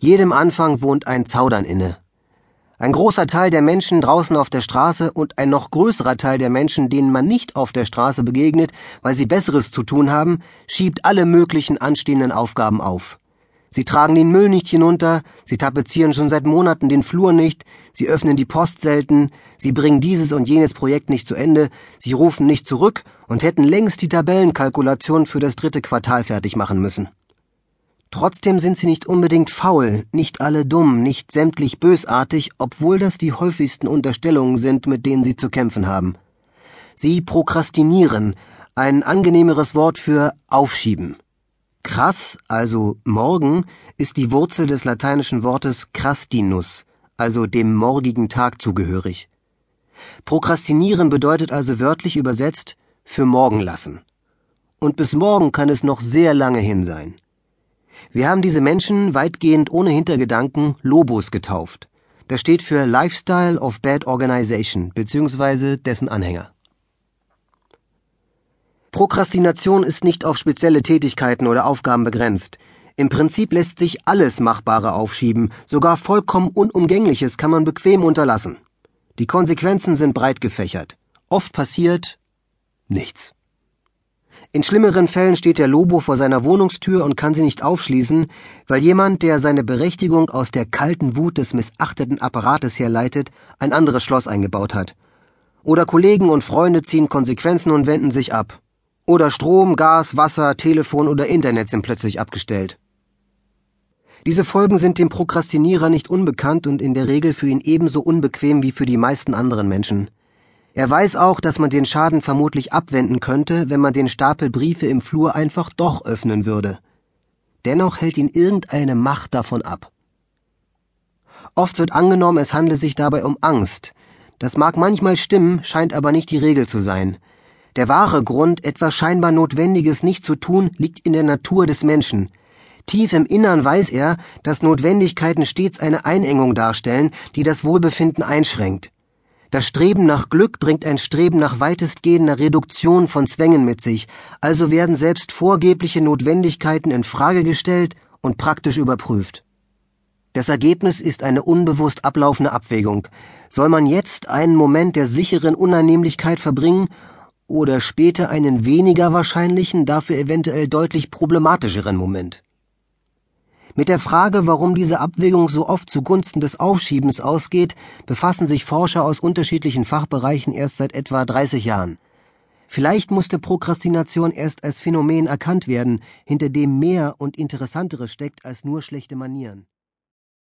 Jedem Anfang wohnt ein Zaudern inne. Ein großer Teil der Menschen draußen auf der Straße und ein noch größerer Teil der Menschen, denen man nicht auf der Straße begegnet, weil sie Besseres zu tun haben, schiebt alle möglichen anstehenden Aufgaben auf. Sie tragen den Müll nicht hinunter, sie tapezieren schon seit Monaten den Flur nicht, sie öffnen die Post selten, sie bringen dieses und jenes Projekt nicht zu Ende, sie rufen nicht zurück und hätten längst die Tabellenkalkulation für das dritte Quartal fertig machen müssen. Trotzdem sind sie nicht unbedingt faul, nicht alle dumm, nicht sämtlich bösartig, obwohl das die häufigsten Unterstellungen sind, mit denen sie zu kämpfen haben. Sie prokrastinieren, ein angenehmeres Wort für aufschieben. Krass, also morgen, ist die Wurzel des lateinischen Wortes crastinus, also dem morgigen Tag zugehörig. Prokrastinieren bedeutet also wörtlich übersetzt für morgen lassen. Und bis morgen kann es noch sehr lange hin sein. Wir haben diese Menschen weitgehend ohne Hintergedanken Lobos getauft. Das steht für Lifestyle of Bad Organization bzw. dessen Anhänger. Prokrastination ist nicht auf spezielle Tätigkeiten oder Aufgaben begrenzt. Im Prinzip lässt sich alles Machbare aufschieben, sogar vollkommen Unumgängliches kann man bequem unterlassen. Die Konsequenzen sind breit gefächert. Oft passiert nichts. In schlimmeren Fällen steht der Lobo vor seiner Wohnungstür und kann sie nicht aufschließen, weil jemand, der seine Berechtigung aus der kalten Wut des missachteten Apparates herleitet, ein anderes Schloss eingebaut hat. Oder Kollegen und Freunde ziehen Konsequenzen und wenden sich ab. Oder Strom, Gas, Wasser, Telefon oder Internet sind plötzlich abgestellt. Diese Folgen sind dem Prokrastinierer nicht unbekannt und in der Regel für ihn ebenso unbequem wie für die meisten anderen Menschen. Er weiß auch, dass man den Schaden vermutlich abwenden könnte, wenn man den Stapel Briefe im Flur einfach doch öffnen würde. Dennoch hält ihn irgendeine Macht davon ab. Oft wird angenommen, es handle sich dabei um Angst. Das mag manchmal stimmen, scheint aber nicht die Regel zu sein. Der wahre Grund, etwas scheinbar Notwendiges nicht zu tun, liegt in der Natur des Menschen. Tief im Innern weiß er, dass Notwendigkeiten stets eine Einengung darstellen, die das Wohlbefinden einschränkt. Das Streben nach Glück bringt ein Streben nach weitestgehender Reduktion von Zwängen mit sich, also werden selbst vorgebliche Notwendigkeiten in Frage gestellt und praktisch überprüft. Das Ergebnis ist eine unbewusst ablaufende Abwägung. Soll man jetzt einen Moment der sicheren Unannehmlichkeit verbringen oder später einen weniger wahrscheinlichen, dafür eventuell deutlich problematischeren Moment? Mit der Frage, warum diese Abwägung so oft zugunsten des Aufschiebens ausgeht, befassen sich Forscher aus unterschiedlichen Fachbereichen erst seit etwa 30 Jahren. Vielleicht musste Prokrastination erst als Phänomen erkannt werden, hinter dem mehr und Interessanteres steckt als nur schlechte Manieren.